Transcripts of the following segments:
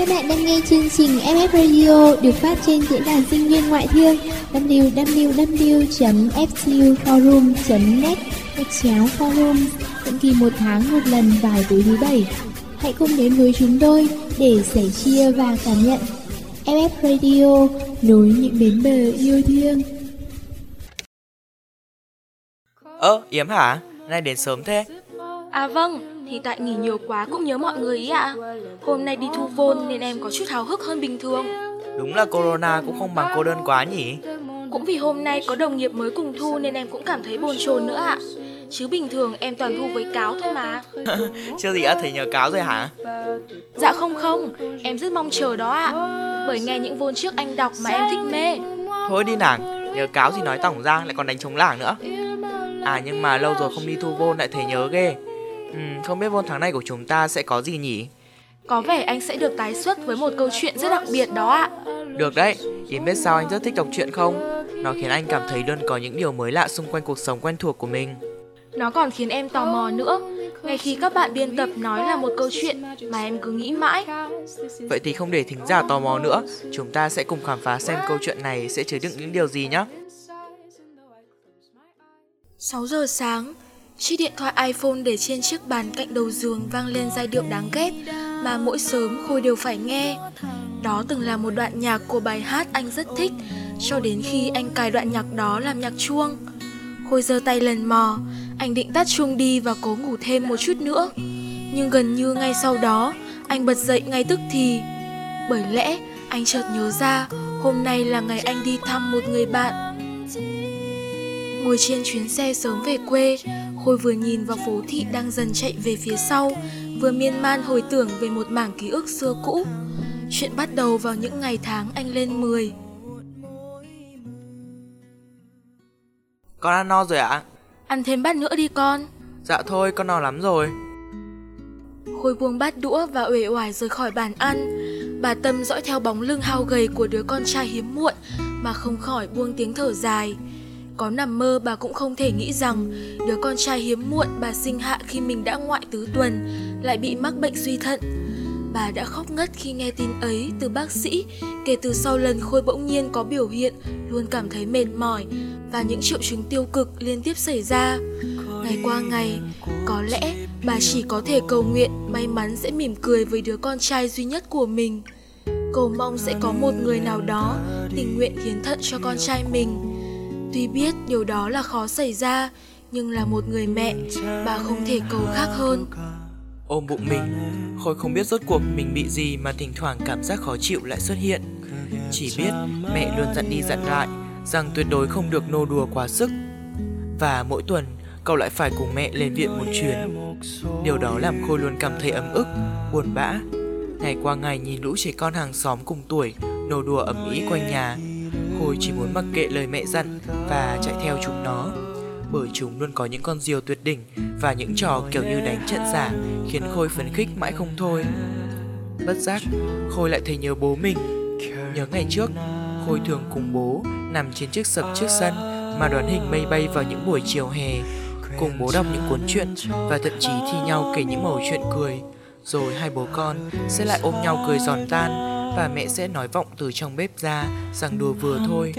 Các bạn đang nghe chương trình FF Radio được phát trên diễn đàn sinh viên ngoại thương www.fcuforum.net gạch chéo forum định kỳ một tháng một lần vào tối thứ bảy. Hãy cùng đến với chúng tôi để sẻ chia và cảm nhận FF Radio nối những bến bờ yêu thương. Ơ, Yếm hả? Nay đến sớm thế. À vâng, thì tại nghỉ nhiều quá cũng nhớ mọi người ý ạ. Hôm nay đi thu vôn nên em có chút háo hức hơn bình thường. Đúng là corona cũng không bằng cô đơn quá nhỉ? Cũng vì hôm nay có đồng nghiệp mới cùng thu nên em cũng cảm thấy bồn chồn nữa ạ. Chứ bình thường em toàn thu với cáo thôi mà. Chưa gì đã thấy nhờ cáo rồi hả? Dạ không không, em rất mong chờ đó ạ. Bởi nghe những vôn trước anh đọc mà em thích mê. Thôi đi nàng, nhờ cáo thì nói tổng ra lại còn đánh trống lảng nữa. À nhưng mà lâu rồi không đi thu vôn lại thấy nhớ ghê. Ừ, không biết vôn tháng này của chúng ta sẽ có gì nhỉ? Có vẻ anh sẽ được tái xuất với một câu chuyện rất đặc biệt đó ạ. Được đấy, Yến biết sao anh rất thích đọc truyện không? Nó khiến anh cảm thấy luôn có những điều mới lạ xung quanh cuộc sống quen thuộc của mình. Nó còn khiến em tò mò nữa. Ngay khi các bạn biên tập nói là một câu chuyện mà em cứ nghĩ mãi. Vậy thì không để thính giả tò mò nữa, chúng ta sẽ cùng khám phá xem câu chuyện này sẽ chứa đựng những điều gì nhé. 6 giờ sáng, chiếc điện thoại iPhone để trên chiếc bàn cạnh đầu giường vang lên giai điệu đáng ghét mà mỗi sớm Khôi đều phải nghe. Đó từng là một đoạn nhạc của bài hát anh rất thích, cho đến khi anh cài đoạn nhạc đó làm nhạc chuông. Khôi giơ tay lần mò, anh định tắt chuông đi và cố ngủ thêm một chút nữa. Nhưng gần như ngay sau đó, anh bật dậy ngay tức thì. Bởi lẽ, anh chợt nhớ ra, hôm nay là ngày anh đi thăm một người bạn. Ngồi trên chuyến xe sớm về quê, Khôi vừa nhìn vào phố thị đang dần chạy về phía sau, vừa miên man hồi tưởng về một mảng ký ức xưa cũ. Chuyện bắt đầu vào những ngày tháng anh lên 10. Con ăn no rồi ạ? À? Ăn thêm bát nữa đi con. Dạ thôi, con no lắm rồi. Khôi buông bát đũa và uể oải rời khỏi bàn ăn. Bà Tâm dõi theo bóng lưng hao gầy của đứa con trai hiếm muộn mà không khỏi buông tiếng thở dài. Có nằm mơ bà cũng không thể nghĩ rằng đứa con trai hiếm muộn bà sinh hạ khi mình đã ngoại tứ tuần lại bị mắc bệnh suy thận. Bà đã khóc ngất khi nghe tin ấy từ bác sĩ kể từ sau lần Khôi bỗng nhiên có biểu hiện luôn cảm thấy mệt mỏi và những triệu chứng tiêu cực liên tiếp xảy ra. Ngày qua ngày, có lẽ bà chỉ có thể cầu nguyện may mắn sẽ mỉm cười với đứa con trai duy nhất của mình. Cầu mong sẽ có một người nào đó tình nguyện hiến thận cho con trai mình Tuy biết điều đó là khó xảy ra, nhưng là một người mẹ, bà không thể cầu khác hơn. Ôm bụng mình, Khôi không biết rốt cuộc mình bị gì mà thỉnh thoảng cảm giác khó chịu lại xuất hiện. Chỉ biết mẹ luôn dặn đi dặn lại rằng tuyệt đối không được nô đùa quá sức. Và mỗi tuần cậu lại phải cùng mẹ lên viện một chuyến. Điều đó làm Khôi luôn cảm thấy ấm ức, buồn bã. Ngày qua ngày nhìn lũ trẻ con hàng xóm cùng tuổi nô đùa ẩm ý quanh nhà Khôi chỉ muốn mặc kệ lời mẹ dặn và chạy theo chúng nó bởi chúng luôn có những con diều tuyệt đỉnh và những trò kiểu như đánh trận giả khiến Khôi phấn khích mãi không thôi. Bất giác, Khôi lại thấy nhớ bố mình. Nhớ ngày trước, Khôi thường cùng bố nằm trên chiếc sập trước sân mà đoán hình mây bay vào những buổi chiều hè, cùng bố đọc những cuốn truyện và thậm chí thi nhau kể những mẩu chuyện cười. Rồi hai bố con sẽ lại ôm nhau cười giòn tan và mẹ sẽ nói vọng từ trong bếp ra rằng đùa vừa thôi.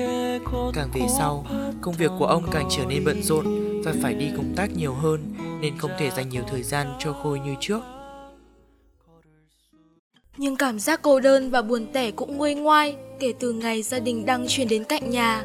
Càng về sau, công việc của ông càng trở nên bận rộn và phải đi công tác nhiều hơn nên không thể dành nhiều thời gian cho Khôi như trước. Nhưng cảm giác cô đơn và buồn tẻ cũng nguôi ngoai kể từ ngày gia đình đang chuyển đến cạnh nhà.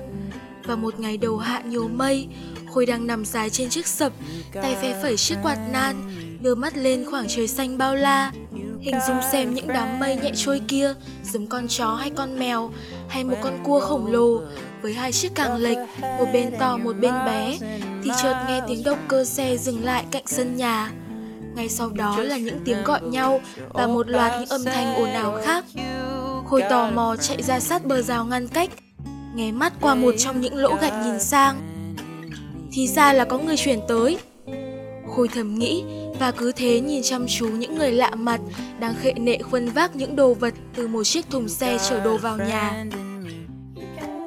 Và một ngày đầu hạ nhiều mây, Khôi đang nằm dài trên chiếc sập, tay phe phẩy chiếc quạt nan, đưa mắt lên khoảng trời xanh bao la. Hình dung xem những đám mây nhẹ trôi kia giống con chó hay con mèo hay một con cua khổng lồ với hai chiếc càng lệch, một bên to một bên bé thì chợt nghe tiếng động cơ xe dừng lại cạnh sân nhà. Ngay sau đó là những tiếng gọi nhau và một loạt những âm thanh ồn ào khác. Khôi tò mò chạy ra sát bờ rào ngăn cách, nghe mắt qua một trong những lỗ gạch nhìn sang. Thì ra là có người chuyển tới. Khôi thầm nghĩ và cứ thế nhìn chăm chú những người lạ mặt đang khệ nệ khuân vác những đồ vật từ một chiếc thùng xe chở đồ vào nhà.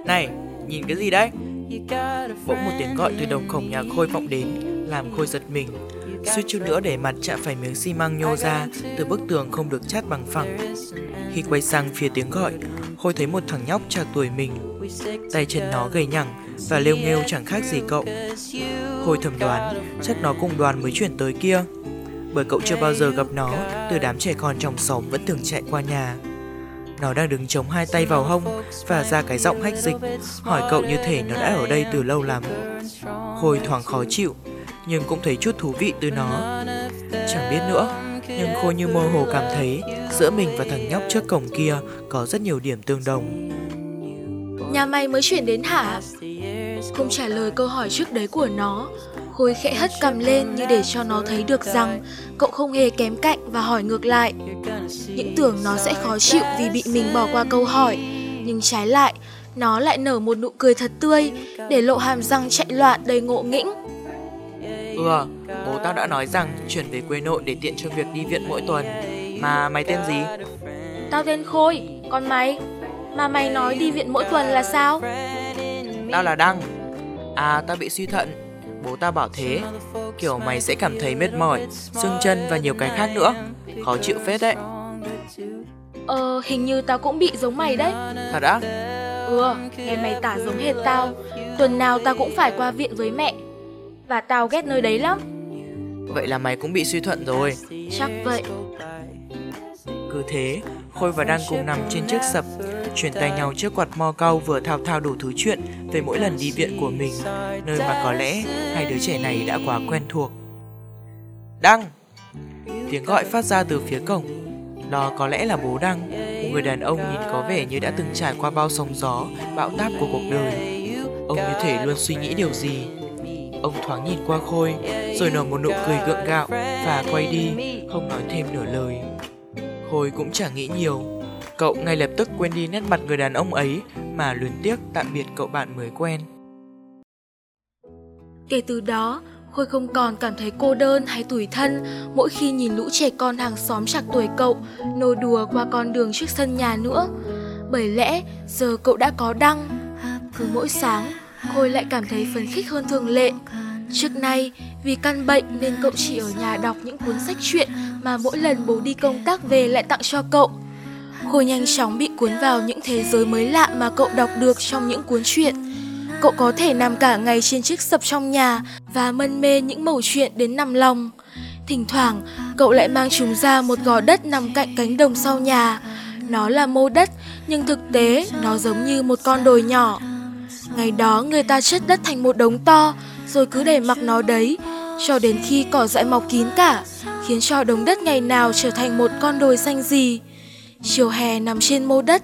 Này, nhìn cái gì đấy? Bỗng một tiếng gọi từ đồng cổng nhà Khôi vọng đến, làm Khôi giật mình suýt chút nữa để mặt chạm phải miếng xi măng nhô ra từ bức tường không được chát bằng phẳng. Khi quay sang phía tiếng gọi, Khôi thấy một thằng nhóc trạc tuổi mình. Tay chân nó gầy nhẳng và lêu nghêu chẳng khác gì cậu. Khôi thầm đoán chắc nó cùng đoàn mới chuyển tới kia. Bởi cậu chưa bao giờ gặp nó từ đám trẻ con trong xóm vẫn thường chạy qua nhà. Nó đang đứng chống hai tay vào hông và ra cái giọng hách dịch, hỏi cậu như thể nó đã ở đây từ lâu lắm. Khôi thoáng khó chịu, nhưng cũng thấy chút thú vị từ nó. Chẳng biết nữa, nhưng Khôi như mơ hồ cảm thấy giữa mình và thằng nhóc trước cổng kia có rất nhiều điểm tương đồng. Nhà mày mới chuyển đến hả? Không trả lời câu hỏi trước đấy của nó, Khôi khẽ hất cầm lên như để cho nó thấy được rằng cậu không hề kém cạnh và hỏi ngược lại. Những tưởng nó sẽ khó chịu vì bị mình bỏ qua câu hỏi, nhưng trái lại, nó lại nở một nụ cười thật tươi để lộ hàm răng chạy loạn đầy ngộ nghĩnh. Ừ, bố tao đã nói rằng chuyển về quê nội để tiện cho việc đi viện mỗi tuần. Mà mày tên gì? Tao tên Khôi, còn mày? Mà mày nói đi viện mỗi tuần là sao? Tao là Đăng. À, tao bị suy thận. Bố tao bảo thế. Kiểu mày sẽ cảm thấy mệt mỏi, xương chân và nhiều cái khác nữa. Khó chịu phết đấy. Ờ, hình như tao cũng bị giống mày đấy. Thật á? Ừ, nghe mày tả giống hệt tao. Tuần nào tao cũng phải qua viện với mẹ. Và tao ghét nơi đấy lắm. Vậy là mày cũng bị suy thuận rồi. Chắc vậy. Cứ thế, Khôi và Đăng cùng nằm trên chiếc sập, chuyển tay nhau chiếc quạt mo cau vừa thao thao đủ thứ chuyện về mỗi lần đi viện của mình, nơi mà có lẽ hai đứa trẻ này đã quá quen thuộc. Đăng! Tiếng gọi phát ra từ phía cổng. Đó có lẽ là bố Đăng, một người đàn ông nhìn có vẻ như đã từng trải qua bao sóng gió, bão táp của cuộc đời. Ông như thể luôn suy nghĩ điều gì. Ông thoáng nhìn qua Khôi, rồi nở một nụ cười gượng gạo và quay đi, không nói thêm nửa lời. Khôi cũng chẳng nghĩ nhiều. Cậu ngay lập tức quên đi nét mặt người đàn ông ấy mà luyến tiếc tạm biệt cậu bạn mới quen. Kể từ đó, Khôi không còn cảm thấy cô đơn hay tủi thân mỗi khi nhìn lũ trẻ con hàng xóm chạc tuổi cậu nô đùa qua con đường trước sân nhà nữa. Bởi lẽ giờ cậu đã có đăng. Cứ mỗi sáng, Khôi lại cảm thấy phấn khích hơn thường lệ. Trước nay, vì căn bệnh nên cậu chỉ ở nhà đọc những cuốn sách truyện mà mỗi lần bố đi công tác về lại tặng cho cậu. Khôi nhanh chóng bị cuốn vào những thế giới mới lạ mà cậu đọc được trong những cuốn truyện. Cậu có thể nằm cả ngày trên chiếc sập trong nhà và mân mê những mẩu chuyện đến nằm lòng. Thỉnh thoảng, cậu lại mang chúng ra một gò đất nằm cạnh cánh đồng sau nhà. Nó là mô đất, nhưng thực tế nó giống như một con đồi nhỏ. Ngày đó người ta chất đất thành một đống to, rồi cứ để mặc nó đấy, cho đến khi cỏ dại mọc kín cả, khiến cho đống đất ngày nào trở thành một con đồi xanh gì. Chiều hè nằm trên mô đất,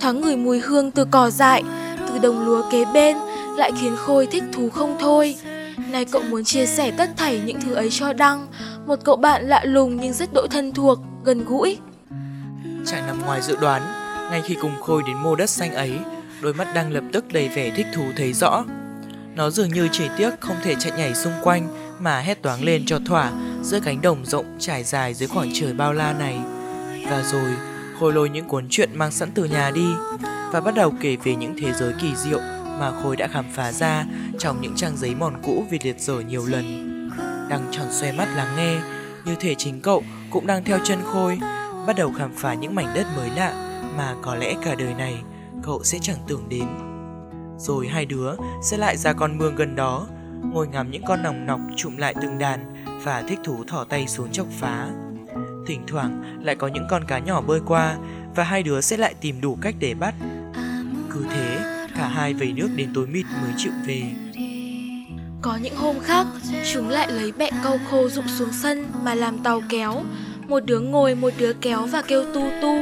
thoáng ngửi mùi hương từ cỏ dại, từ đồng lúa kế bên, lại khiến Khôi thích thú không thôi. Nay cậu muốn chia sẻ tất thảy những thứ ấy cho Đăng, một cậu bạn lạ lùng nhưng rất độ thân thuộc, gần gũi. Chẳng nằm ngoài dự đoán, ngay khi cùng Khôi đến mô đất xanh ấy, đôi mắt đang lập tức đầy vẻ thích thú thấy rõ. Nó dường như chỉ tiếc không thể chạy nhảy xung quanh mà hét toáng lên cho thỏa giữa cánh đồng rộng trải dài dưới khoảng trời bao la này. Và rồi, Khôi lôi những cuốn truyện mang sẵn từ nhà đi và bắt đầu kể về những thế giới kỳ diệu mà Khôi đã khám phá ra trong những trang giấy mòn cũ vì liệt dở nhiều lần. Đang tròn xoe mắt lắng nghe, như thể chính cậu cũng đang theo chân Khôi, bắt đầu khám phá những mảnh đất mới lạ mà có lẽ cả đời này cậu sẽ chẳng tưởng đến. Rồi hai đứa sẽ lại ra con mương gần đó, ngồi ngắm những con nòng nọc trụm lại từng đàn và thích thú thỏ tay xuống chọc phá. Thỉnh thoảng lại có những con cá nhỏ bơi qua và hai đứa sẽ lại tìm đủ cách để bắt. Cứ thế, cả hai về nước đến tối mịt mới chịu về. Có những hôm khác, chúng lại lấy bẹ câu khô rụng xuống sân mà làm tàu kéo. Một đứa ngồi, một đứa kéo và kêu tu tu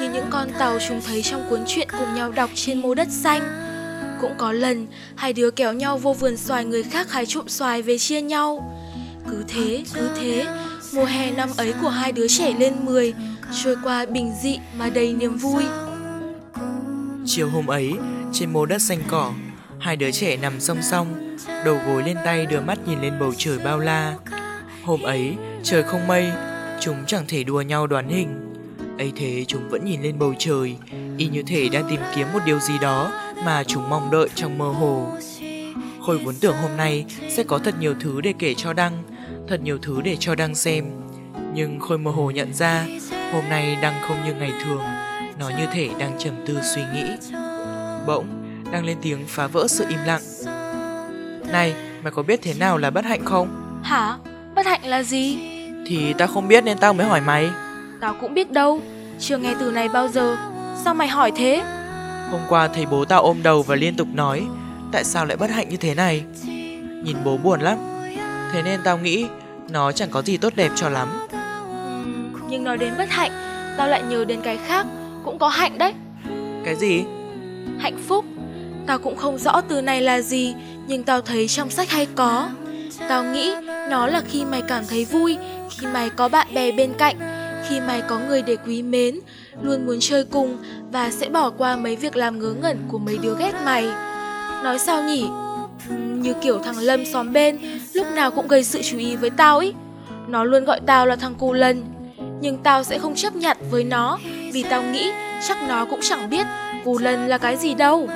như những con tàu chúng thấy trong cuốn truyện cùng nhau đọc trên mô đất xanh. Cũng có lần, hai đứa kéo nhau vô vườn xoài người khác hái trộm xoài về chia nhau. Cứ thế, cứ thế, mùa hè năm ấy của hai đứa trẻ lên 10 trôi qua bình dị mà đầy niềm vui. Chiều hôm ấy, trên mô đất xanh cỏ, hai đứa trẻ nằm song song, đầu gối lên tay đưa mắt nhìn lên bầu trời bao la. Hôm ấy, trời không mây, chúng chẳng thể đùa nhau đoán hình. ấy thế chúng vẫn nhìn lên bầu trời, y như thể đang tìm kiếm một điều gì đó mà chúng mong đợi trong mơ hồ. Khôi vốn tưởng hôm nay sẽ có thật nhiều thứ để kể cho Đăng, thật nhiều thứ để cho Đăng xem. Nhưng Khôi mơ hồ nhận ra, hôm nay Đăng không như ngày thường, nó như thể đang trầm tư suy nghĩ. Bỗng, Đăng lên tiếng phá vỡ sự im lặng. Này, mày có biết thế nào là bất hạnh không? Hả? Bất hạnh là gì? Thì tao không biết nên tao mới hỏi mày. Tao cũng biết đâu, chưa nghe từ này bao giờ. Sao mày hỏi thế? Hôm qua thấy bố tao ôm đầu và liên tục nói Tại sao lại bất hạnh như thế này? Nhìn bố buồn lắm. Thế nên tao nghĩ nó chẳng có gì tốt đẹp cho lắm. Nhưng nói đến bất hạnh Tao lại nhớ đến cái khác Cũng có hạnh đấy. Cái gì? Hạnh phúc. Tao cũng không rõ từ này là gì Nhưng tao thấy trong sách hay có Tao nghĩ nó là khi mày cảm thấy vui Khi mày có bạn bè bên cạnh Khi mày có người để quý mến Luôn muốn chơi cùng Và sẽ bỏ qua mấy việc làm ngớ ngẩn của mấy đứa ghét mày. Nói sao nhỉ? Như kiểu thằng Lâm xóm bên Lúc nào cũng gây sự chú ý với tao ý. Nó luôn gọi tao là thằng cô lần, Nhưng tao sẽ không chấp nhận với nó Vì tao nghĩ chắc nó cũng chẳng biết Cù lần là cái gì đâu.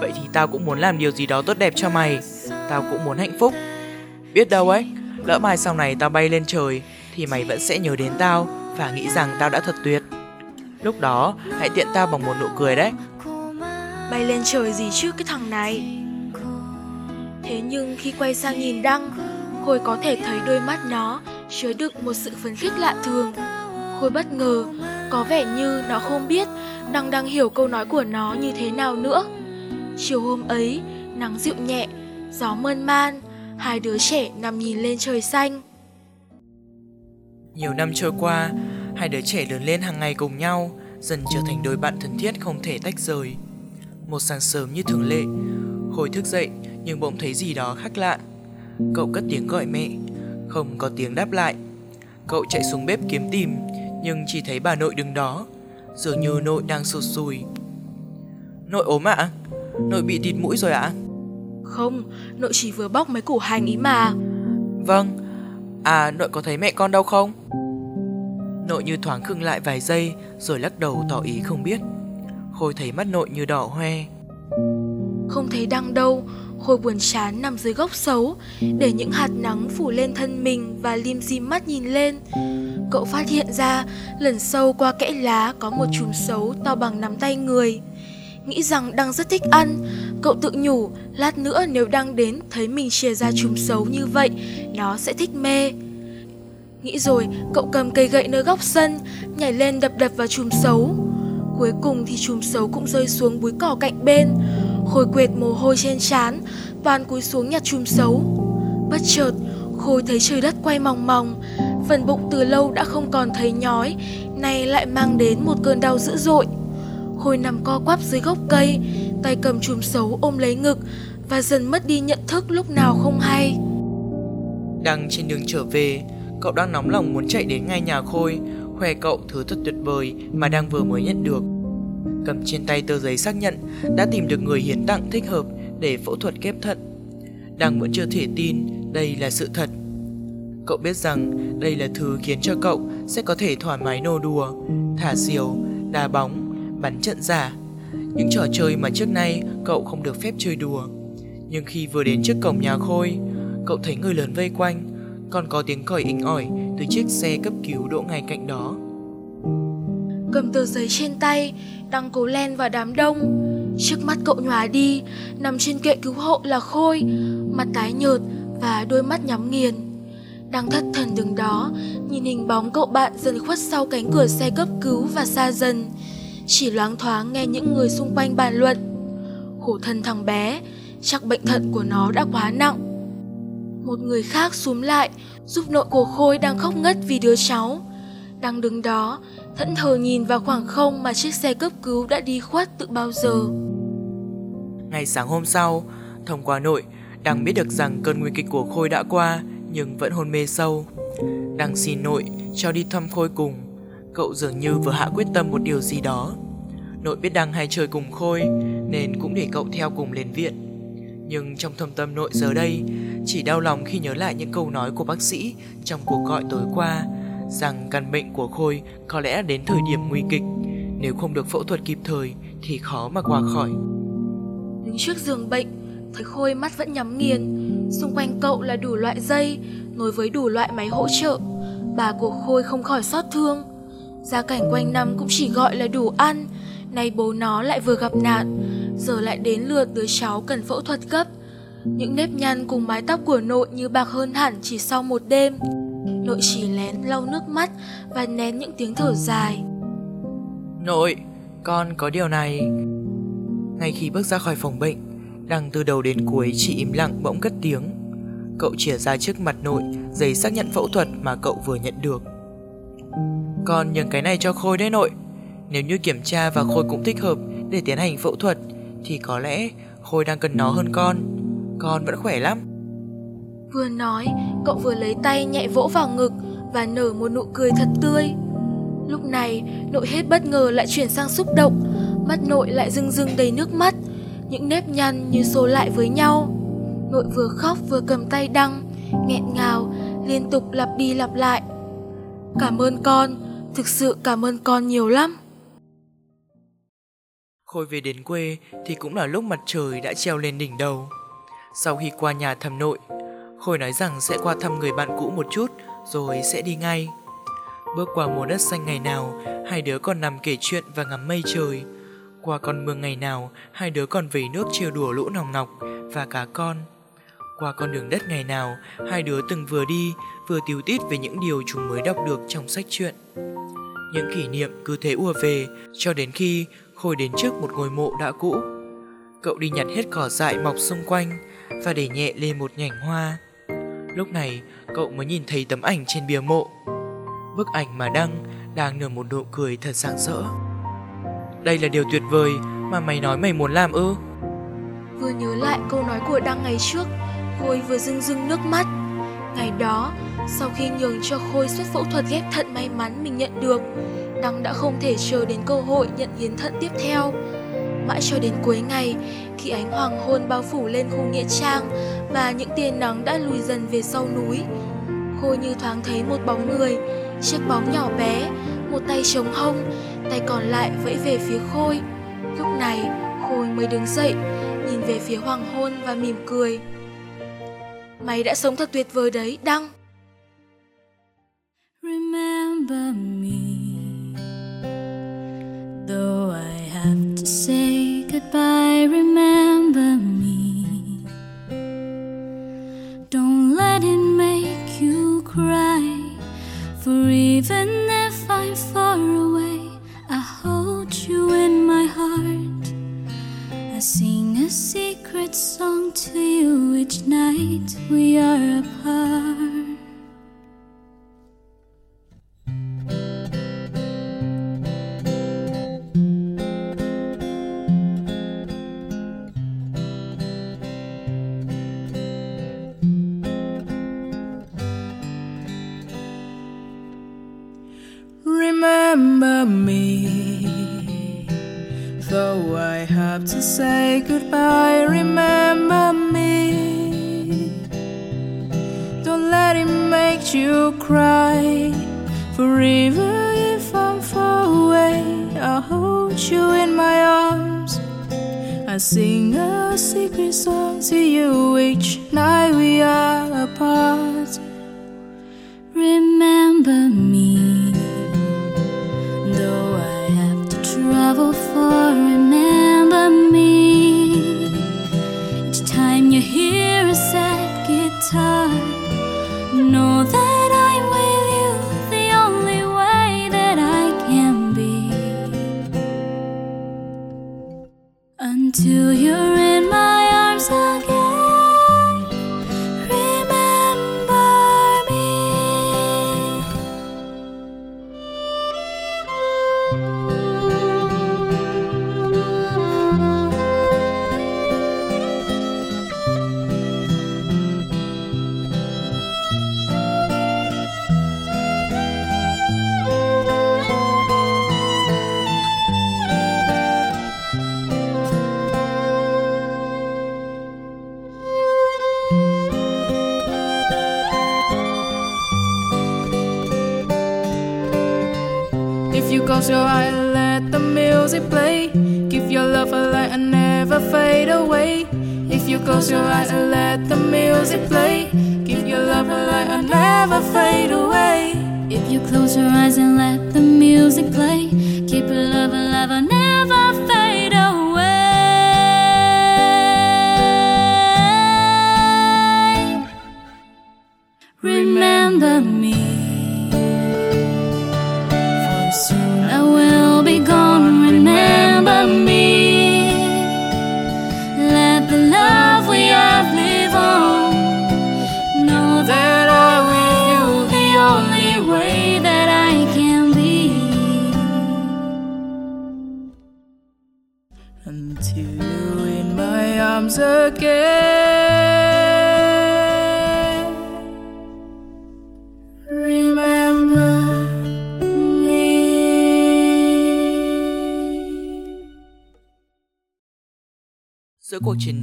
Vậy thì tao cũng muốn làm điều gì đó tốt đẹp cho mày. Tao cũng muốn hạnh phúc. Biết đâu ấy, Lỡ mai sau này tao bay lên trời, Thì mày vẫn sẽ nhớ đến tao Và nghĩ rằng tao đã thật tuyệt. Lúc đó, hãy tiện tao bằng một nụ cười đấy. Bay lên trời gì chứ cái thằng này? Thế nhưng khi quay sang nhìn Đăng, Khôi có thể thấy đôi mắt nó chứa đựng một sự phấn khích lạ thường. Khôi bất ngờ, Có vẻ như nó không biết Đăng đang hiểu câu nói của nó như thế nào nữa. Chiều hôm ấy Nắng dịu nhẹ Gió mơn man, Hai đứa trẻ nằm nhìn lên trời xanh Nhiều năm trôi qua, Hai đứa trẻ lớn lên hàng ngày cùng nhau, Dần trở thành đôi bạn thân thiết không thể tách rời Một sáng sớm như thường lệ, hồi thức dậy nhưng bỗng thấy gì đó khác lạ Cậu cất tiếng gọi mẹ, Không có tiếng đáp lại Cậu chạy xuống bếp kiếm tìm, Nhưng chỉ thấy bà nội đứng đó, Dường như nội đang sụt sùi Nội ốm ạ à? Nội bị tịt mũi rồi ạ à? Không, nội chỉ vừa bóc mấy củ hành ý mà. Vâng. À nội có thấy mẹ con đâu không? Nội như thoáng khựng lại vài giây Rồi lắc đầu tỏ ý không biết. Khôi thấy mắt nội như đỏ hoe. Không thấy đăng đâu Khôi buồn chán nằm dưới gốc xấu Để những hạt nắng phủ lên thân mình Và lim dim mắt nhìn lên. Cậu phát hiện ra Lần sâu qua kẽ lá Có một chùm xấu to bằng nắm tay người. Nghĩ rằng Đăng rất thích ăn Cậu tự nhủ, Lát nữa nếu đang đến, Thấy mình chia ra chùm xấu như vậy, Nó sẽ thích mê. Nghĩ rồi, cậu cầm cây gậy nơi góc sân, Nhảy lên đập đập vào chùm xấu. Cuối cùng thì chùm xấu cũng rơi xuống búi cỏ cạnh bên, Khôi quệt mồ hôi trên trán, Toàn cúi xuống nhặt chùm xấu. Bất chợt, Khôi thấy trời đất quay mòng mòng, Phần bụng từ lâu đã không còn thấy nhói, Nay lại mang đến một cơn đau dữ dội. Khôi nằm co quắp dưới gốc cây Tay cầm chùm xấu ôm lấy ngực Và dần mất đi nhận thức lúc nào không hay. Đang trên đường trở về Cậu đang nóng lòng muốn chạy đến ngay nhà Khôi Khoe cậu thứ thật tuyệt vời Mà đang vừa mới nhận được. Cầm trên tay tờ giấy xác nhận Đã tìm được người hiến tặng thích hợp Để phẫu thuật ghép thận. Đang vẫn chưa thể tin đây là sự thật. Cậu biết rằng đây là thứ khiến cho cậu sẽ có thể thoải mái nô đùa, thả diều, đá bóng, bắn trận giả. Những trò chơi mà trước nay cậu không được phép chơi đùa. Nhưng khi vừa đến trước cổng nhà Khôi, cậu thấy người lớn vây quanh, còn có tiếng còi inh ỏi từ chiếc xe cấp cứu đỗ ngay cạnh đó. Cầm tờ giấy trên tay, đang cố len vào đám đông. Trước mắt cậu nhòa đi, nằm trên kệ cứu hộ là Khôi, mặt tái nhợt và đôi mắt nhắm nghiền. Đang thất thần đứng đó, nhìn hình bóng cậu bạn dần khuất sau cánh cửa xe cấp cứu và xa dần. Chỉ loáng thoáng nghe những người xung quanh bàn luận. Khổ thân thằng bé, chắc bệnh thận của nó đã quá nặng. Một người khác xuống lại, giúp nội của Khôi đang khóc ngất vì đứa cháu. Đang đứng đó, thẫn thờ nhìn vào khoảng không mà chiếc xe cấp cứu đã đi khuất từ bao giờ. Ngày sáng hôm sau, thông qua nội, đang biết được rằng cơn nguy kịch của Khôi đã qua nhưng vẫn hôn mê sâu. Đang xin nội cho đi thăm Khôi cùng. Cậu dường như vừa hạ quyết tâm một điều gì đó. Nội biết Đăng hay chơi cùng Khôi nên cũng để cậu theo cùng lên viện. Nhưng trong thâm tâm nội giờ đây chỉ đau lòng khi nhớ lại những câu nói của bác sĩ trong cuộc gọi tối qua rằng căn bệnh của Khôi có lẽ đến thời điểm nguy kịch. Nếu không được phẫu thuật kịp thời thì khó mà qua khỏi. Đứng trước giường bệnh, thấy Khôi mắt vẫn nhắm nghiền. Xung quanh cậu là đủ loại dây, nối với đủ loại máy hỗ trợ. Bà của Khôi không khỏi xót thương. Gia cảnh quanh năm cũng chỉ gọi là đủ ăn, nay bố nó lại vừa gặp nạn, giờ lại đến lượt đứa cháu cần phẫu thuật gấp. Những nếp nhăn cùng mái tóc của nội như bạc hơn hẳn chỉ sau một đêm. Nội chỉ lén lau nước mắt và nén những tiếng thở dài. Nội, con có điều này. Ngay khi bước ra khỏi phòng bệnh, Đằng từ đầu đến cuối chỉ im lặng bỗng cất tiếng. Cậu chìa ra trước mặt nội giấy xác nhận phẫu thuật mà cậu vừa nhận được. Con nhường cái này cho Khôi đấy nội. Nếu như kiểm tra và Khôi cũng thích hợp để tiến hành phẫu thuật thì có lẽ Khôi đang cần nó hơn con. Con vẫn khỏe lắm. Vừa nói, cậu vừa lấy tay nhẹ vỗ vào ngực và nở một nụ cười thật tươi. Lúc này, nội hết bất ngờ lại chuyển sang xúc động, mắt nội lại rưng rưng đầy nước mắt, những nếp nhăn như xô lại với nhau. Nội vừa khóc vừa cầm tay đăng, nghẹn ngào, liên tục lặp đi lặp lại. Cảm ơn con, thực sự cảm ơn con nhiều lắm. Khôi về đến quê thì cũng là lúc mặt trời đã treo lên đỉnh đầu. Sau khi qua nhà thăm nội, Khôi nói rằng sẽ qua thăm người bạn cũ một chút rồi sẽ đi ngay. Bước qua mùa đất xanh ngày nào, hai đứa còn nằm kể chuyện và ngắm mây trời. Qua con mương ngày nào, hai đứa còn về nước trêu đùa lũ nòng nọc và cá con. Qua con đường đất ngày nào, hai đứa từng vừa đi, vừa tiêu tít về những điều chúng mới đọc được trong sách truyện. Những kỷ niệm cứ thế ùa về cho đến khi Khôi đến trước một ngôi mộ đã cũ. Cậu đi nhặt hết cỏ dại mọc xung quanh và để nhẹ lên một nhành hoa. Lúc này, cậu mới nhìn thấy tấm ảnh trên bia mộ. Bức ảnh mà Đăng đang nở một nụ cười thật sáng rỡ. Đây là điều tuyệt vời mà mày nói mày muốn làm ư? Vừa nhớ lại câu nói của Đăng ngày trước, Khôi vừa rưng rưng nước mắt. Ngày đó, sau khi nhường cho Khôi suất phẫu thuật ghép thận may mắn mình nhận được, Đăng đã không thể chờ đến cơ hội nhận hiến thận tiếp theo. Mãi cho đến cuối ngày, khi ánh hoàng hôn bao phủ lên khu nghĩa trang và những tia nắng đã lùi dần về sau núi, Khôi như thoáng thấy một bóng người, chiếc bóng nhỏ bé, một tay chống hông, tay còn lại vẫy về phía Khôi. Lúc này, Khôi mới đứng dậy, nhìn về phía hoàng hôn và mỉm cười. Mày đã sống thật tuyệt vời đấy, Đăng. Remember me Though I have to say goodbye, remember me Don't let it make you cry For even if I'm far away I hold you in my heart I sing a song to you each night we are apart. Don't it make you cry. Forever, if I'm far away, I'll hold you in my arms. I sing a secret song to you each night we are apart. Remember me, Close your eye, let the music play. Give your love a light and never fade away. If you close your eyes and let the music play, give your love a light and never fade away. If you close your eyes and let the music play, keep your love alive and never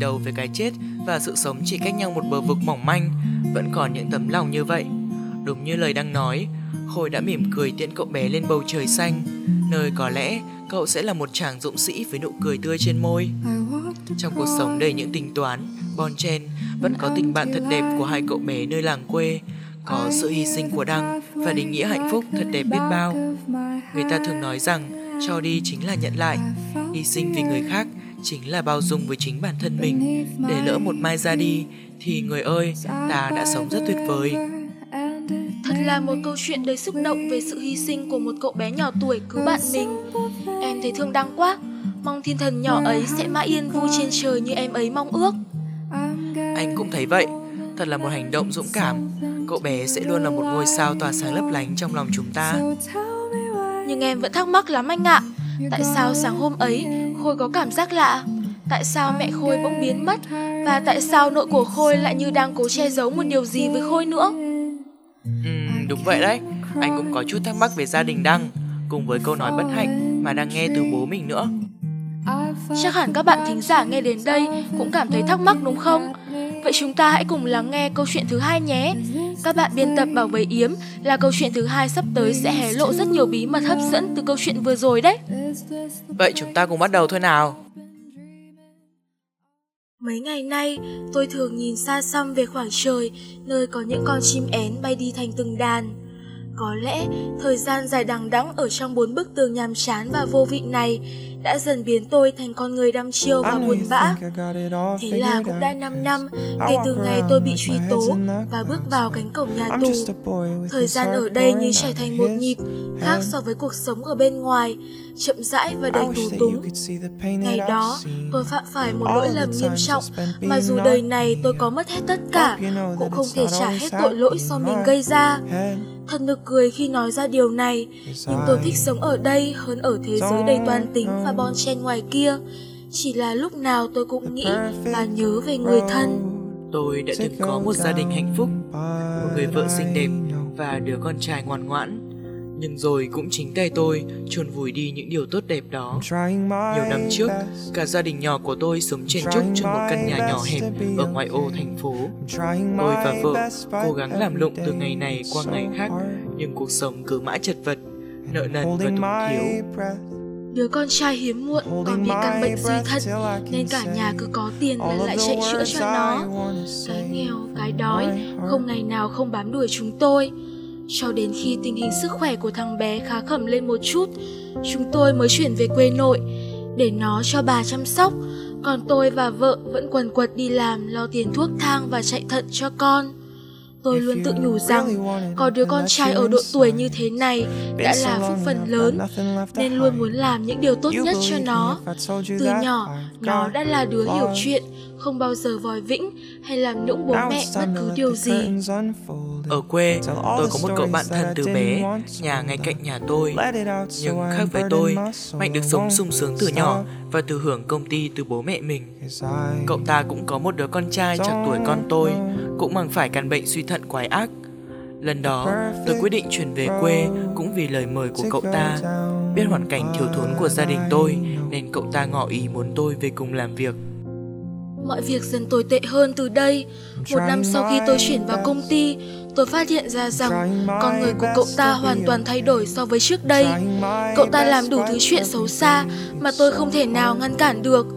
đầu với cái chết và sự sống chỉ cách nhau một bờ vực mỏng manh, vẫn còn những tấm lòng như vậy. Đúng như lời đang nói, Khôi đã mỉm cười tiễn cậu bé lên bầu trời xanh, nơi có lẽ cậu sẽ là một chàng dũng sĩ với nụ cười tươi trên môi. Trong cuộc sống đầy những tình toán, bon chen, vẫn có tình bạn thật đẹp của hai cậu bé nơi làng quê, có sự hy sinh của Đăng và định nghĩa hạnh phúc thật đẹp biết bao. Người ta thường nói rằng cho đi chính là nhận lại, hy sinh vì người khác chính là bao dung với chính bản thân mình. Để lỡ một mai ra đi thì người ơi, ta đã sống rất tuyệt vời. Thật là một câu chuyện đầy xúc động về sự hy sinh của một cậu bé nhỏ tuổi cứu bạn mình. Em thấy thương Đăng quá, mong thiên thần nhỏ ấy sẽ mãi yên vui trên trời như em ấy mong ước. Anh cũng thấy vậy, thật là một hành động dũng cảm. Cậu bé sẽ luôn là một ngôi sao tỏa sáng lấp lánh trong lòng chúng ta. Nhưng em vẫn thắc mắc lắm anh ạ. Tại sao sáng hôm ấy Khôi có cảm giác lạ? Tại sao mẹ Khôi bỗng biến mất? Và tại sao nội của Khôi lại như đang cố che giấu một điều gì với Khôi nữa? Ừm, đúng vậy đấy, anh cũng có chút thắc mắc về gia đình Đăng, cùng với câu nói bất hạnh mà đang nghe từ bố mình nữa. Chắc hẳn các bạn thính giả nghe đến đây cũng cảm thấy thắc mắc đúng không? Vậy chúng ta hãy cùng lắng nghe câu chuyện thứ hai nhé. Các bạn biên tập bảo vệ Yếm là câu chuyện thứ hai sắp tới sẽ hé lộ rất nhiều bí mật hấp dẫn từ câu chuyện vừa rồi đấy. Vậy chúng ta cùng bắt đầu thôi nào. Mấy ngày nay, tôi thường nhìn xa xăm về khoảng trời, nơi có những con chim én bay đi thành từng đàn. Có lẽ, thời gian dài đằng đẵng ở trong bốn bức tường nhàm chán và vô vị này đã dần biến tôi thành con người đăm chiêu và buồn bã. Thế là cũng đã 5 năm kể từ ngày tôi bị truy tố và bước vào cánh cổng nhà tù. Thời gian ở đây như trải thành một nhịp, khác so với cuộc sống ở bên ngoài, chậm rãi và đầy tù túng. Ngày đó, tôi phạm phải một lỗi lầm nghiêm trọng mà dù đời này tôi có mất hết tất cả, cũng không thể trả hết tội lỗi do mình gây ra. Thật nực cười khi nói ra điều này, nhưng tôi thích sống ở đây hơn ở thế giới đầy toan tính và bon chen ngoài kia. Chỉ là lúc nào tôi cũng nghĩ và nhớ về người thân. Tôi đã từng có một gia đình hạnh phúc, một người vợ xinh đẹp và đứa con trai ngoan ngoãn. Nhưng rồi cũng chính tay tôi chôn vùi đi những điều tốt đẹp đó. Nhiều năm trước, cả gia đình nhỏ của tôi sống chen chúc trong một căn nhà nhỏ hẹp ở ngoại ô thành phố. Tôi và vợ cố gắng làm lụng từ ngày này qua ngày khác, nhưng cuộc sống cứ mãi chật vật, nợ nần và túng thiếu. Đứa con trai hiếm muộn còn bị căn bệnh suy thận Nên cả nhà cứ có tiền là lại chạy chữa cho nó. Cái nghèo, cái đói Không ngày nào không bám đuổi chúng tôi. Cho đến khi tình hình sức khỏe của thằng bé khá khẩm lên một chút Chúng tôi mới chuyển về quê nội Để nó cho bà chăm sóc. Còn tôi và vợ vẫn quần quật đi làm Lo tiền thuốc thang và chạy thận cho con Tôi luôn tự nhủ rằng có đứa con trai ở độ tuổi như thế này đã là phúc phần lớn nên luôn muốn làm những điều tốt nhất cho nó. Từ nhỏ, nó đã là đứa hiểu chuyện, không bao giờ vòi vĩnh hay làm nũng bố mẹ bất cứ điều gì. Ở quê, tôi có một cậu bạn thân từ bé, nhà ngay cạnh nhà tôi. Nhưng khác với tôi, Mạnh được sống sung sướng từ nhỏ và từ hưởng công ty từ bố mẹ mình. Cậu ta cũng có một đứa con trai chạc tuổi con tôi, cũng mang phải căn bệnh suy thận quái ác. Lần đó, tôi quyết định chuyển về quê cũng vì lời mời của cậu ta. Biết hoàn cảnh thiếu thốn của gia đình tôi nên cậu ta ngỏ ý muốn tôi về cùng làm việc. Mọi việc dần tồi tệ hơn từ đây. Một năm sau khi tôi chuyển vào công ty, tôi phát hiện ra rằng con người của cậu ta hoàn toàn thay đổi so với trước đây. Cậu ta làm đủ thứ chuyện xấu xa mà tôi không thể nào ngăn cản được.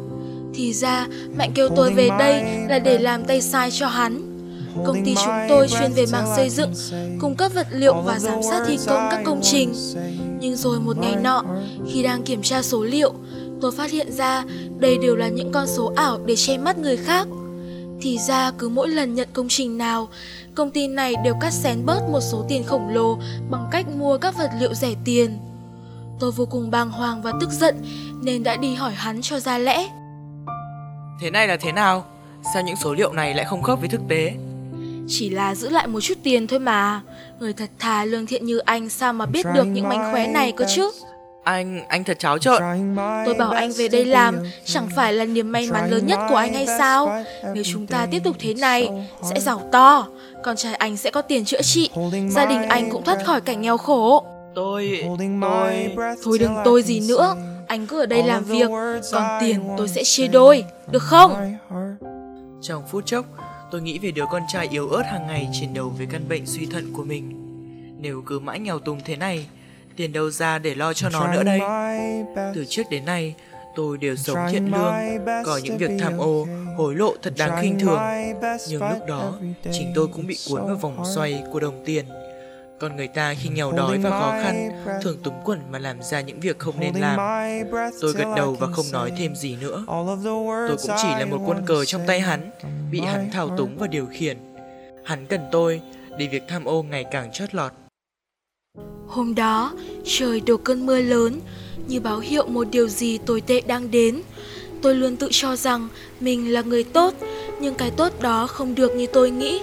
Thì ra, Mạnh kêu tôi về đây là để làm tay sai cho hắn. Công ty chúng tôi chuyên về mảng xây dựng, cung cấp vật liệu và giám sát thi công các công trình. Nhưng rồi một ngày nọ, khi đang kiểm tra số liệu, tôi phát hiện ra đây đều là những con số ảo để che mắt người khác. Thì ra cứ mỗi lần nhận công trình nào, công ty này đều cắt xén bớt một số tiền khổng lồ bằng cách mua các vật liệu rẻ tiền. Tôi vô cùng bàng hoàng và tức giận nên đã đi hỏi hắn cho ra lẽ. Thế này là thế nào? Sao những số liệu này lại không khớp với thực tế? Chỉ là giữ lại một chút tiền thôi mà. Người thật thà lương thiện như anh sao mà biết được những mánh khóe này cơ chứ? Anh, anh thật cháo trợn. Tôi bảo anh về đây làm chẳng phải là niềm may mắn lớn nhất của anh hay sao? Nếu chúng ta tiếp tục thế này, sẽ giàu to. Con trai anh sẽ có tiền chữa trị. Gia đình anh cũng thoát khỏi cảnh nghèo khổ. Tôi, tôi... Thôi đừng tôi gì nữa. Anh cứ ở đây làm việc, còn tiền tôi sẽ chia đôi, được không? Trong phút chốc, tôi nghĩ về đứa con trai yếu ớt hàng ngày chiến đấu với căn bệnh suy thận của mình. Nếu cứ mãi nghèo túng thế này, tiền đâu ra để lo cho nó nữa đây? Từ trước đến nay, tôi đều sống thiện lương, có những việc tham ô, hối lộ thật đáng khinh thường. Nhưng lúc đó, chính tôi cũng bị cuốn vào vòng xoay của đồng tiền. Còn người ta khi nghèo đói và khó khăn thường túng quẩn mà làm ra những việc không nên làm. Tôi gật đầu và không nói thêm gì nữa. Tôi cũng chỉ là một quân cờ trong tay hắn, bị hắn thao túng và điều khiển. Hắn cần tôi để việc tham ô ngày càng chót lọt. Hôm đó, trời đổ cơn mưa lớn, như báo hiệu một điều gì tồi tệ đang đến. Tôi luôn tự cho rằng mình là người tốt, nhưng cái tốt đó không được như tôi nghĩ.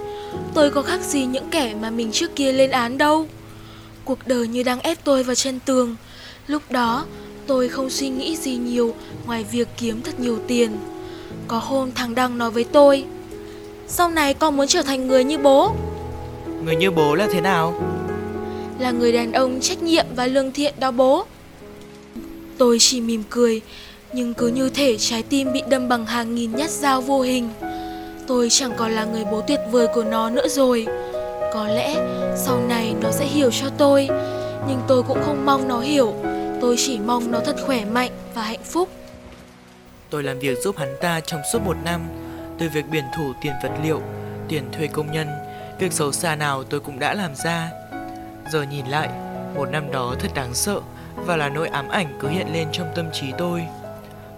Tôi có khác gì những kẻ mà mình trước kia lên án đâu. Cuộc đời như đang ép tôi vào chân tường. Lúc đó, tôi không suy nghĩ gì nhiều ngoài việc kiếm thật nhiều tiền. Có hôm thằng Đăng nói với tôi, sau này con muốn trở thành người như bố. Người như bố là thế nào? Là người đàn ông trách nhiệm và lương thiện đó bố. Tôi chỉ mỉm cười, nhưng cứ như thể trái tim bị đâm bằng hàng nghìn nhát dao vô hình. Tôi chẳng còn là người bố tuyệt vời của nó nữa rồi. Có lẽ sau này nó sẽ hiểu cho tôi, nhưng tôi cũng không mong nó hiểu. Tôi chỉ mong nó thật khỏe mạnh và hạnh phúc. Tôi làm việc giúp hắn ta trong suốt một năm, từ việc biển thủ tiền vật liệu, tiền thuê công nhân, việc xấu xa nào tôi cũng đã làm ra. Giờ nhìn lại, một năm đó thật đáng sợ và là nỗi ám ảnh cứ hiện lên trong tâm trí tôi.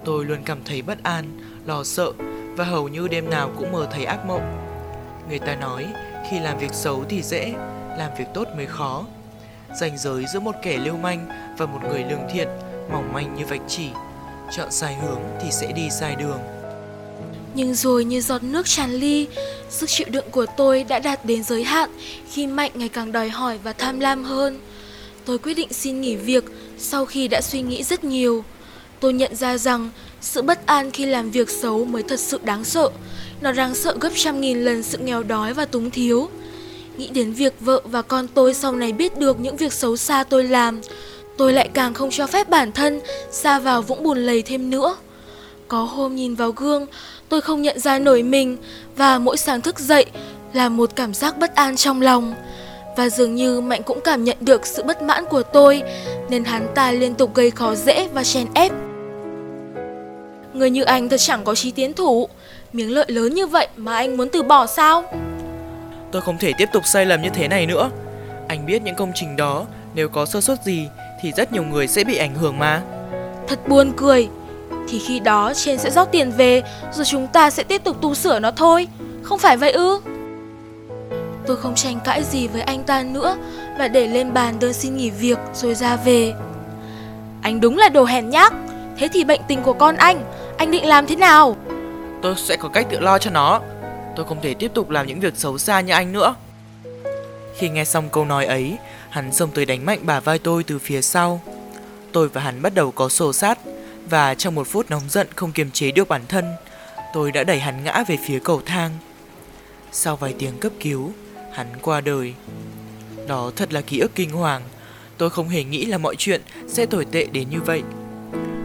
Tôi luôn cảm thấy bất an, lo sợ và hầu như đêm nào cũng mơ thấy ác mộng. Người ta nói, khi làm việc xấu thì dễ, làm việc tốt mới khó. Ranh giới giữa một kẻ lưu manh và một người lương thiện, mỏng manh như vạch chỉ. Chọn sai hướng thì sẽ đi sai đường. Nhưng rồi như giọt nước tràn ly, sức chịu đựng của tôi đã đạt đến giới hạn khi Mạnh ngày càng đòi hỏi và tham lam hơn. Tôi quyết định xin nghỉ việc sau khi đã suy nghĩ rất nhiều. Tôi nhận ra rằng sự bất an khi làm việc xấu mới thật sự đáng sợ. Nó đáng sợ gấp trăm nghìn lần sự nghèo đói và túng thiếu. Nghĩ đến việc vợ và con tôi sau này biết được những việc xấu xa tôi làm, tôi lại càng không cho phép bản thân xa vào vũng bùn lầy thêm nữa. Có hôm nhìn vào gương, tôi không nhận ra nổi mình và mỗi sáng thức dậy là một cảm giác bất an trong lòng. Và dường như Mạnh cũng cảm nhận được sự bất mãn của tôi nên hắn ta liên tục gây khó dễ và chèn ép. Người như anh thật chẳng có trí tiến thủ, miếng lợi lớn như vậy mà anh muốn từ bỏ sao? Tôi không thể tiếp tục sai lầm như thế này nữa. Anh biết những công trình đó nếu có sơ suất gì thì rất nhiều người sẽ bị ảnh hưởng mà. Thật buồn cười. Thì khi đó trên sẽ rót tiền về rồi chúng ta sẽ tiếp tục tu sửa nó thôi. Không phải vậy ư? Tôi không tranh cãi gì với anh ta nữa và để lên bàn đơn xin nghỉ việc rồi ra về. Anh đúng là đồ hèn nhát. Thế thì bệnh tình của con anh, anh định làm thế nào? Tôi sẽ có cách tự lo cho nó. Tôi không thể tiếp tục làm những việc xấu xa như anh nữa. Khi nghe xong câu nói ấy, hắn xông tới đánh mạnh bà vai tôi từ phía sau. Tôi và hắn bắt đầu có xô sát và trong một phút nóng giận không kiềm chế được bản thân, tôi đã đẩy hắn ngã về phía cầu thang. Sau vài tiếng cấp cứu, hắn qua đời. Đó thật là ký ức kinh hoàng. Tôi không hề nghĩ là mọi chuyện sẽ tồi tệ đến như vậy.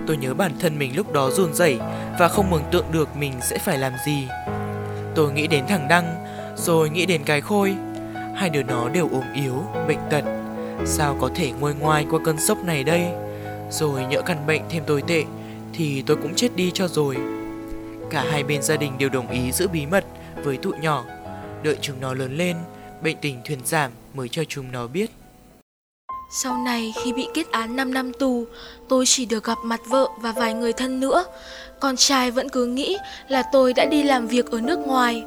Tôi nhớ bản thân mình lúc đó run rẩy và không mường tượng được mình sẽ phải làm gì. Tôi nghĩ đến thằng Đăng, rồi nghĩ đến cái khôi. Hai đứa nó đều ốm yếu, bệnh tật. Sao có thể nguôi ngoai qua cơn sốc này đây? Rồi nhỡ căn bệnh thêm tồi tệ thì tôi cũng chết đi cho rồi. Cả hai bên gia đình đều đồng ý giữ bí mật với tụi nhỏ. Đợi chúng nó lớn lên, bệnh tình thuyền giảm mới cho chúng nó biết. Sau này khi bị kết án 5 năm tù, tôi chỉ được gặp mặt vợ và vài người thân nữa. Con trai vẫn cứ nghĩ là tôi đã đi làm việc ở nước ngoài.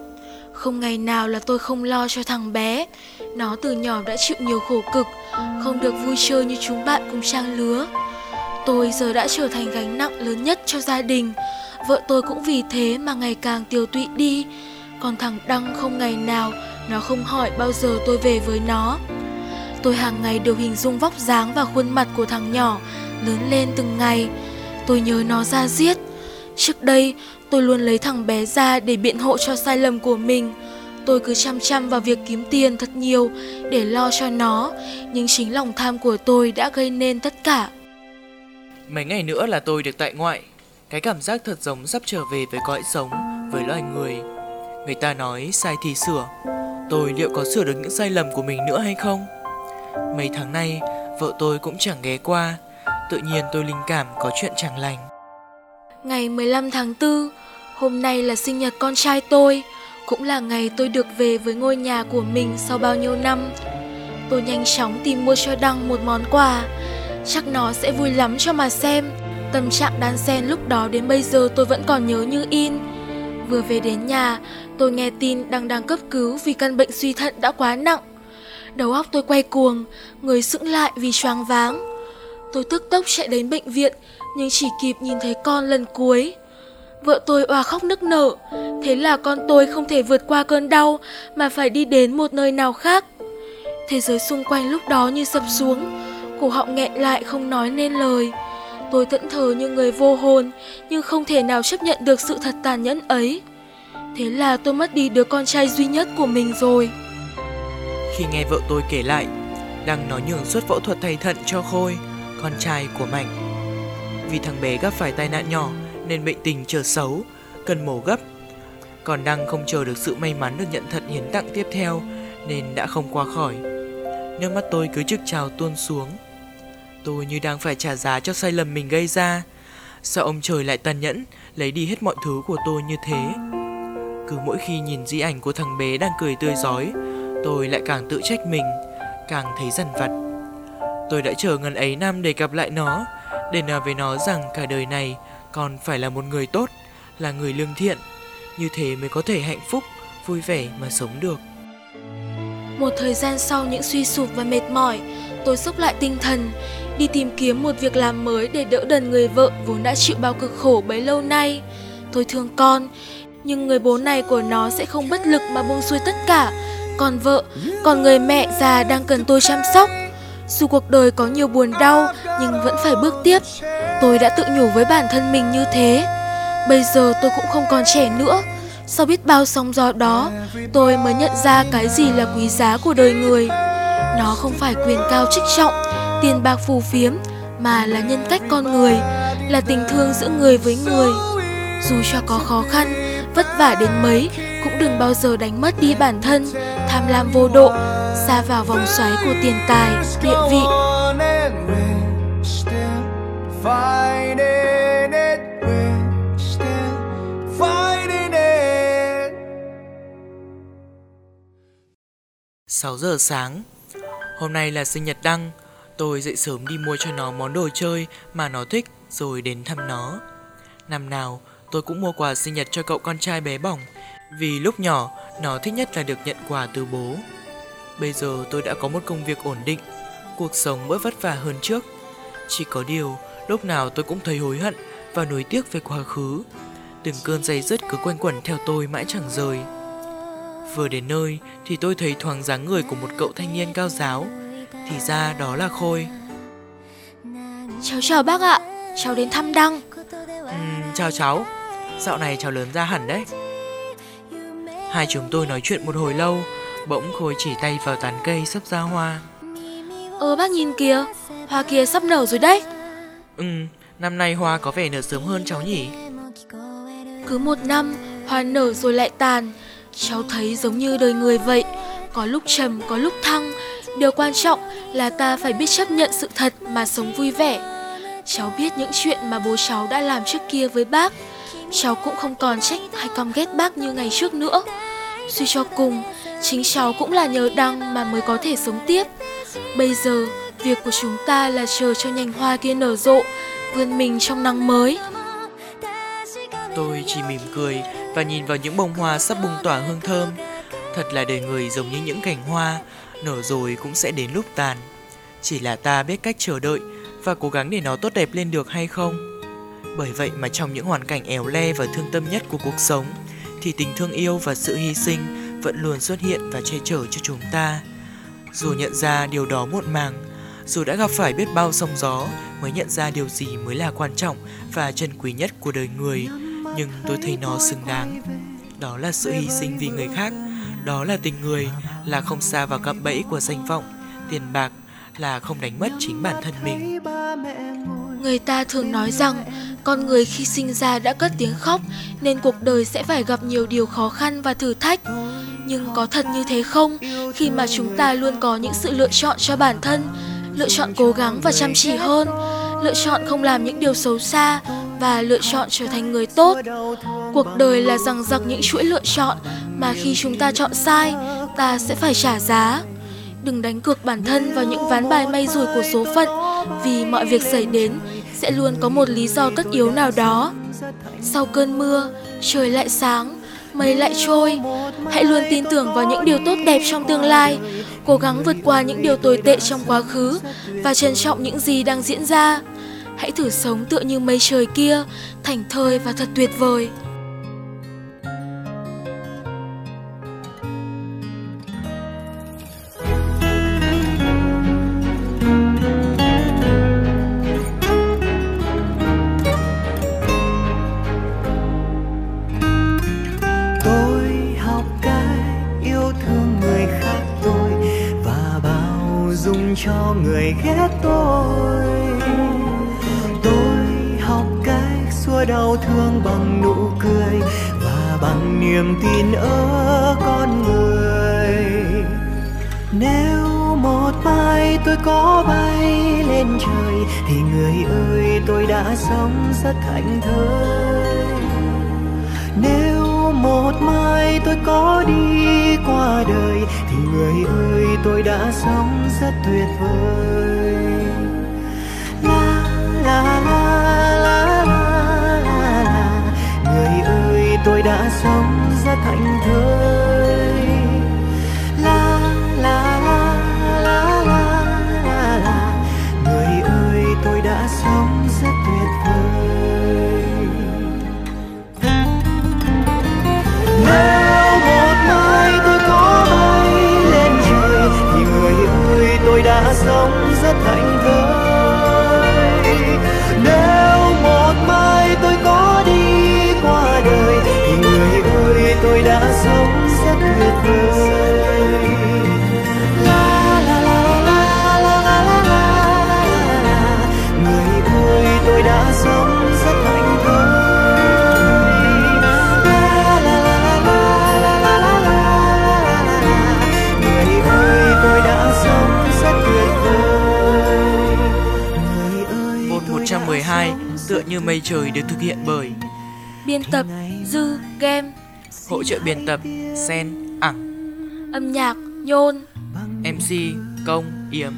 Không ngày nào là tôi không lo cho thằng bé. Nó từ nhỏ đã chịu nhiều khổ cực, không được vui chơi như chúng bạn cùng trang lứa. Tôi giờ đã trở thành gánh nặng lớn nhất cho gia đình. Vợ tôi cũng vì thế mà ngày càng tiêu tụy đi. Còn thằng Đăng không ngày nào nó không hỏi bao giờ tôi về với nó. Tôi hàng ngày đều hình dung vóc dáng và khuôn mặt của thằng nhỏ lớn lên từng ngày. Tôi nhớ nó ra giết. Trước đây, tôi luôn lấy thằng bé ra để biện hộ cho sai lầm của mình. Tôi cứ chăm chăm vào việc kiếm tiền thật nhiều để lo cho nó, nhưng chính lòng tham của tôi đã gây nên tất cả. Mấy ngày nữa là tôi được tại ngoại. Cái cảm giác thật giống sắp trở về với cõi sống, với loài người. Người ta nói sai thì sửa. Tôi liệu có sửa được những sai lầm của mình nữa hay không? Mấy tháng nay, vợ tôi cũng chẳng ghé qua. Tự nhiên tôi linh cảm có chuyện chẳng lành. Ngày 15 tháng 4, hôm nay là sinh nhật con trai tôi, cũng là ngày tôi được về với ngôi nhà của mình sau bao nhiêu năm. Tôi nhanh chóng tìm mua cho Đăng một món quà, chắc nó sẽ vui lắm cho mà xem. Tâm trạng đan xen lúc đó đến bây giờ tôi vẫn còn nhớ như in. Vừa về đến nhà, tôi nghe tin đang đang cấp cứu vì căn bệnh suy thận đã quá nặng. Đầu óc tôi quay cuồng, người sững lại vì choáng váng. Tôi tức tốc chạy đến bệnh viện, nhưng chỉ kịp nhìn thấy con lần cuối. Vợ tôi òa khóc nức nở, thế là con tôi không thể vượt qua cơn đau mà phải đi đến một nơi nào khác. Thế giới xung quanh lúc đó như sập xuống, cổ họng nghẹn lại không nói nên lời. Tôi thẫn thờ như người vô hồn, nhưng không thể nào chấp nhận được sự thật tàn nhẫn ấy. Thế là tôi mất đi đứa con trai duy nhất của mình rồi. Khi nghe vợ tôi kể lại, đang nói nhường suất phẫu thuật thay thận cho Khôi, con trai của Mạnh. Vì thằng bé gặp phải tai nạn nhỏ nên bệnh tình trở xấu, cần mổ gấp. Còn Đăng không chờ được sự may mắn được nhận thận hiến tặng tiếp theo nên đã không qua khỏi. Nước mắt tôi cứ trực trào tuôn xuống. Tôi như đang phải trả giá cho sai lầm mình gây ra. Sao ông trời lại tàn nhẫn, lấy đi hết mọi thứ của tôi như thế? Cứ mỗi khi nhìn di ảnh của thằng bé đang cười tươi giói, tôi lại càng tự trách mình, càng thấy dằn vặt. Tôi đã chờ ngần ấy năm để gặp lại nó, để nói với nó rằng cả đời này con phải là một người tốt, là người lương thiện. Như thế mới có thể hạnh phúc, vui vẻ mà sống được. Một thời gian sau những suy sụp và mệt mỏi, tôi xúc lại tinh thần, đi tìm kiếm một việc làm mới để đỡ đần người vợ vốn đã chịu bao cực khổ bấy lâu nay. Tôi thương con, nhưng người bố này của nó sẽ không bất lực mà buông xuôi tất cả. Còn vợ, còn người mẹ già đang cần tôi chăm sóc. Dù cuộc đời có nhiều buồn đau nhưng vẫn phải bước tiếp. Tôi đã tự nhủ với bản thân mình như thế. Bây giờ tôi cũng không còn trẻ nữa. Sau biết bao sóng gió đó, tôi mới nhận ra cái gì là quý giá của đời người. Nó không phải quyền cao chức trọng, tiền bạc phù phiếm, mà là nhân cách con người, là tình thương giữa người với người. Dù cho có khó khăn, vất vả đến mấy, cũng đừng bao giờ đánh mất đi bản thân, tham lam vô độ, xa vào vòng xoáy của tiền tài, địa vị. Sáu giờ sáng Hôm nay là sinh nhật Đăng Tôi dậy sớm đi mua cho nó món đồ chơi mà nó thích, rồi đến thăm nó. Năm nào, tôi cũng mua quà sinh nhật cho cậu con trai bé bỏng, Vì lúc nhỏ, nó thích nhất là được nhận quà từ bố. Bây giờ tôi đã có một công việc ổn định, Cuộc sống bớt vất vả hơn trước. Chỉ có điều, lúc nào tôi cũng thấy hối hận và nuối tiếc về quá khứ. Từng cơn dây dứt cứ quanh quẩn theo tôi mãi chẳng rời. Vừa đến nơi thì tôi thấy thoáng dáng người của một cậu thanh niên cao giáo. Thì ra đó là Khôi Cháu chào bác ạ, cháu đến thăm Đăng. Ừm, Chào cháu, dạo này cháu lớn ra hẳn đấy Hai chúng tôi nói chuyện một hồi lâu Bỗng Khôi chỉ tay vào tán cây sắp ra hoa Ờ bác nhìn kìa, hoa kia sắp nở rồi đấy. Ừm, năm nay hoa có vẻ nở sớm hơn cháu nhỉ Cứ một năm, hoa nở rồi lại tàn. Cháu thấy giống như đời người vậy, có lúc trầm, có lúc thăng. Điều quan trọng là ta phải biết chấp nhận sự thật mà sống vui vẻ. Cháu biết những chuyện mà bố cháu đã làm trước kia với bác. Cháu cũng không còn trách hay căm ghét bác như ngày trước nữa. Suy cho cùng, chính cháu cũng là nhờ Đăng mà mới có thể sống tiếp. Bây giờ, việc của chúng ta là chờ cho nhành hoa kia nở rộ, vươn mình trong nắng mới. Tôi chỉ mỉm cười và nhìn vào những bông hoa sắp bung tỏa hương thơm. Thật là đời người giống như những cành hoa, nở rồi cũng sẽ đến lúc tàn. Chỉ là ta biết cách chờ đợi và cố gắng để nó tốt đẹp lên được hay không. Bởi vậy mà trong những hoàn cảnh éo le và thương tâm nhất của cuộc sống thì tình thương yêu và sự hy sinh vẫn luôn xuất hiện và che chở cho chúng ta. Dù nhận ra điều đó muộn màng, dù đã gặp phải biết bao sóng gió mới nhận ra điều gì mới là quan trọng và trân quý nhất của đời người, nhưng tôi thấy nó xứng đáng. Đó là sự hy sinh vì người khác, đó là tình người, là không xa vào cạm bẫy của danh vọng, tiền bạc, là không đánh mất chính bản thân mình. Người ta thường nói rằng con người khi sinh ra đã cất tiếng khóc nên cuộc đời sẽ phải gặp nhiều điều khó khăn và thử thách. Nhưng có thật như thế không khi mà chúng ta luôn có những sự lựa chọn cho bản thân, lựa chọn cố gắng và chăm chỉ hơn, lựa chọn không làm những điều xấu xa và lựa chọn trở thành người tốt. Cuộc đời là rằng giặc những chuỗi lựa chọn mà khi chúng ta chọn sai, ta sẽ phải trả giá. Đừng đánh cược bản thân vào những ván bài may rủi của số phận vì mọi việc xảy đến sẽ luôn có một lý do tất yếu nào đó. Sau cơn mưa, trời lại sáng, mây lại trôi. Hãy luôn tin tưởng vào những điều tốt đẹp trong tương lai, cố gắng vượt qua những điều tồi tệ trong quá khứ và trân trọng những gì đang diễn ra. Hãy thử sống tựa như mây trời kia, thảnh thơi và thật tuyệt vời. Cho người ghét tôi. Tôi học cách xua đau thương bằng nụ cười và bằng niềm tin ở con người. Nếu một mai tôi có bay lên trời thì người ơi, tôi đã sống rất hạnh thơi một mai tôi có đi qua đời, thì người ơi, tôi đã sống rất tuyệt vời. La la la la la la la người ơi, tôi đã sống rất hạnh thơi. Như mây trời được thực hiện bởi Biên tập Dư Game. Hỗ trợ biên tập Sen Ẳng Âm nhạc Nhôn. MC Công Yếm.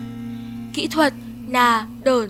Kỹ thuật Nà Đờn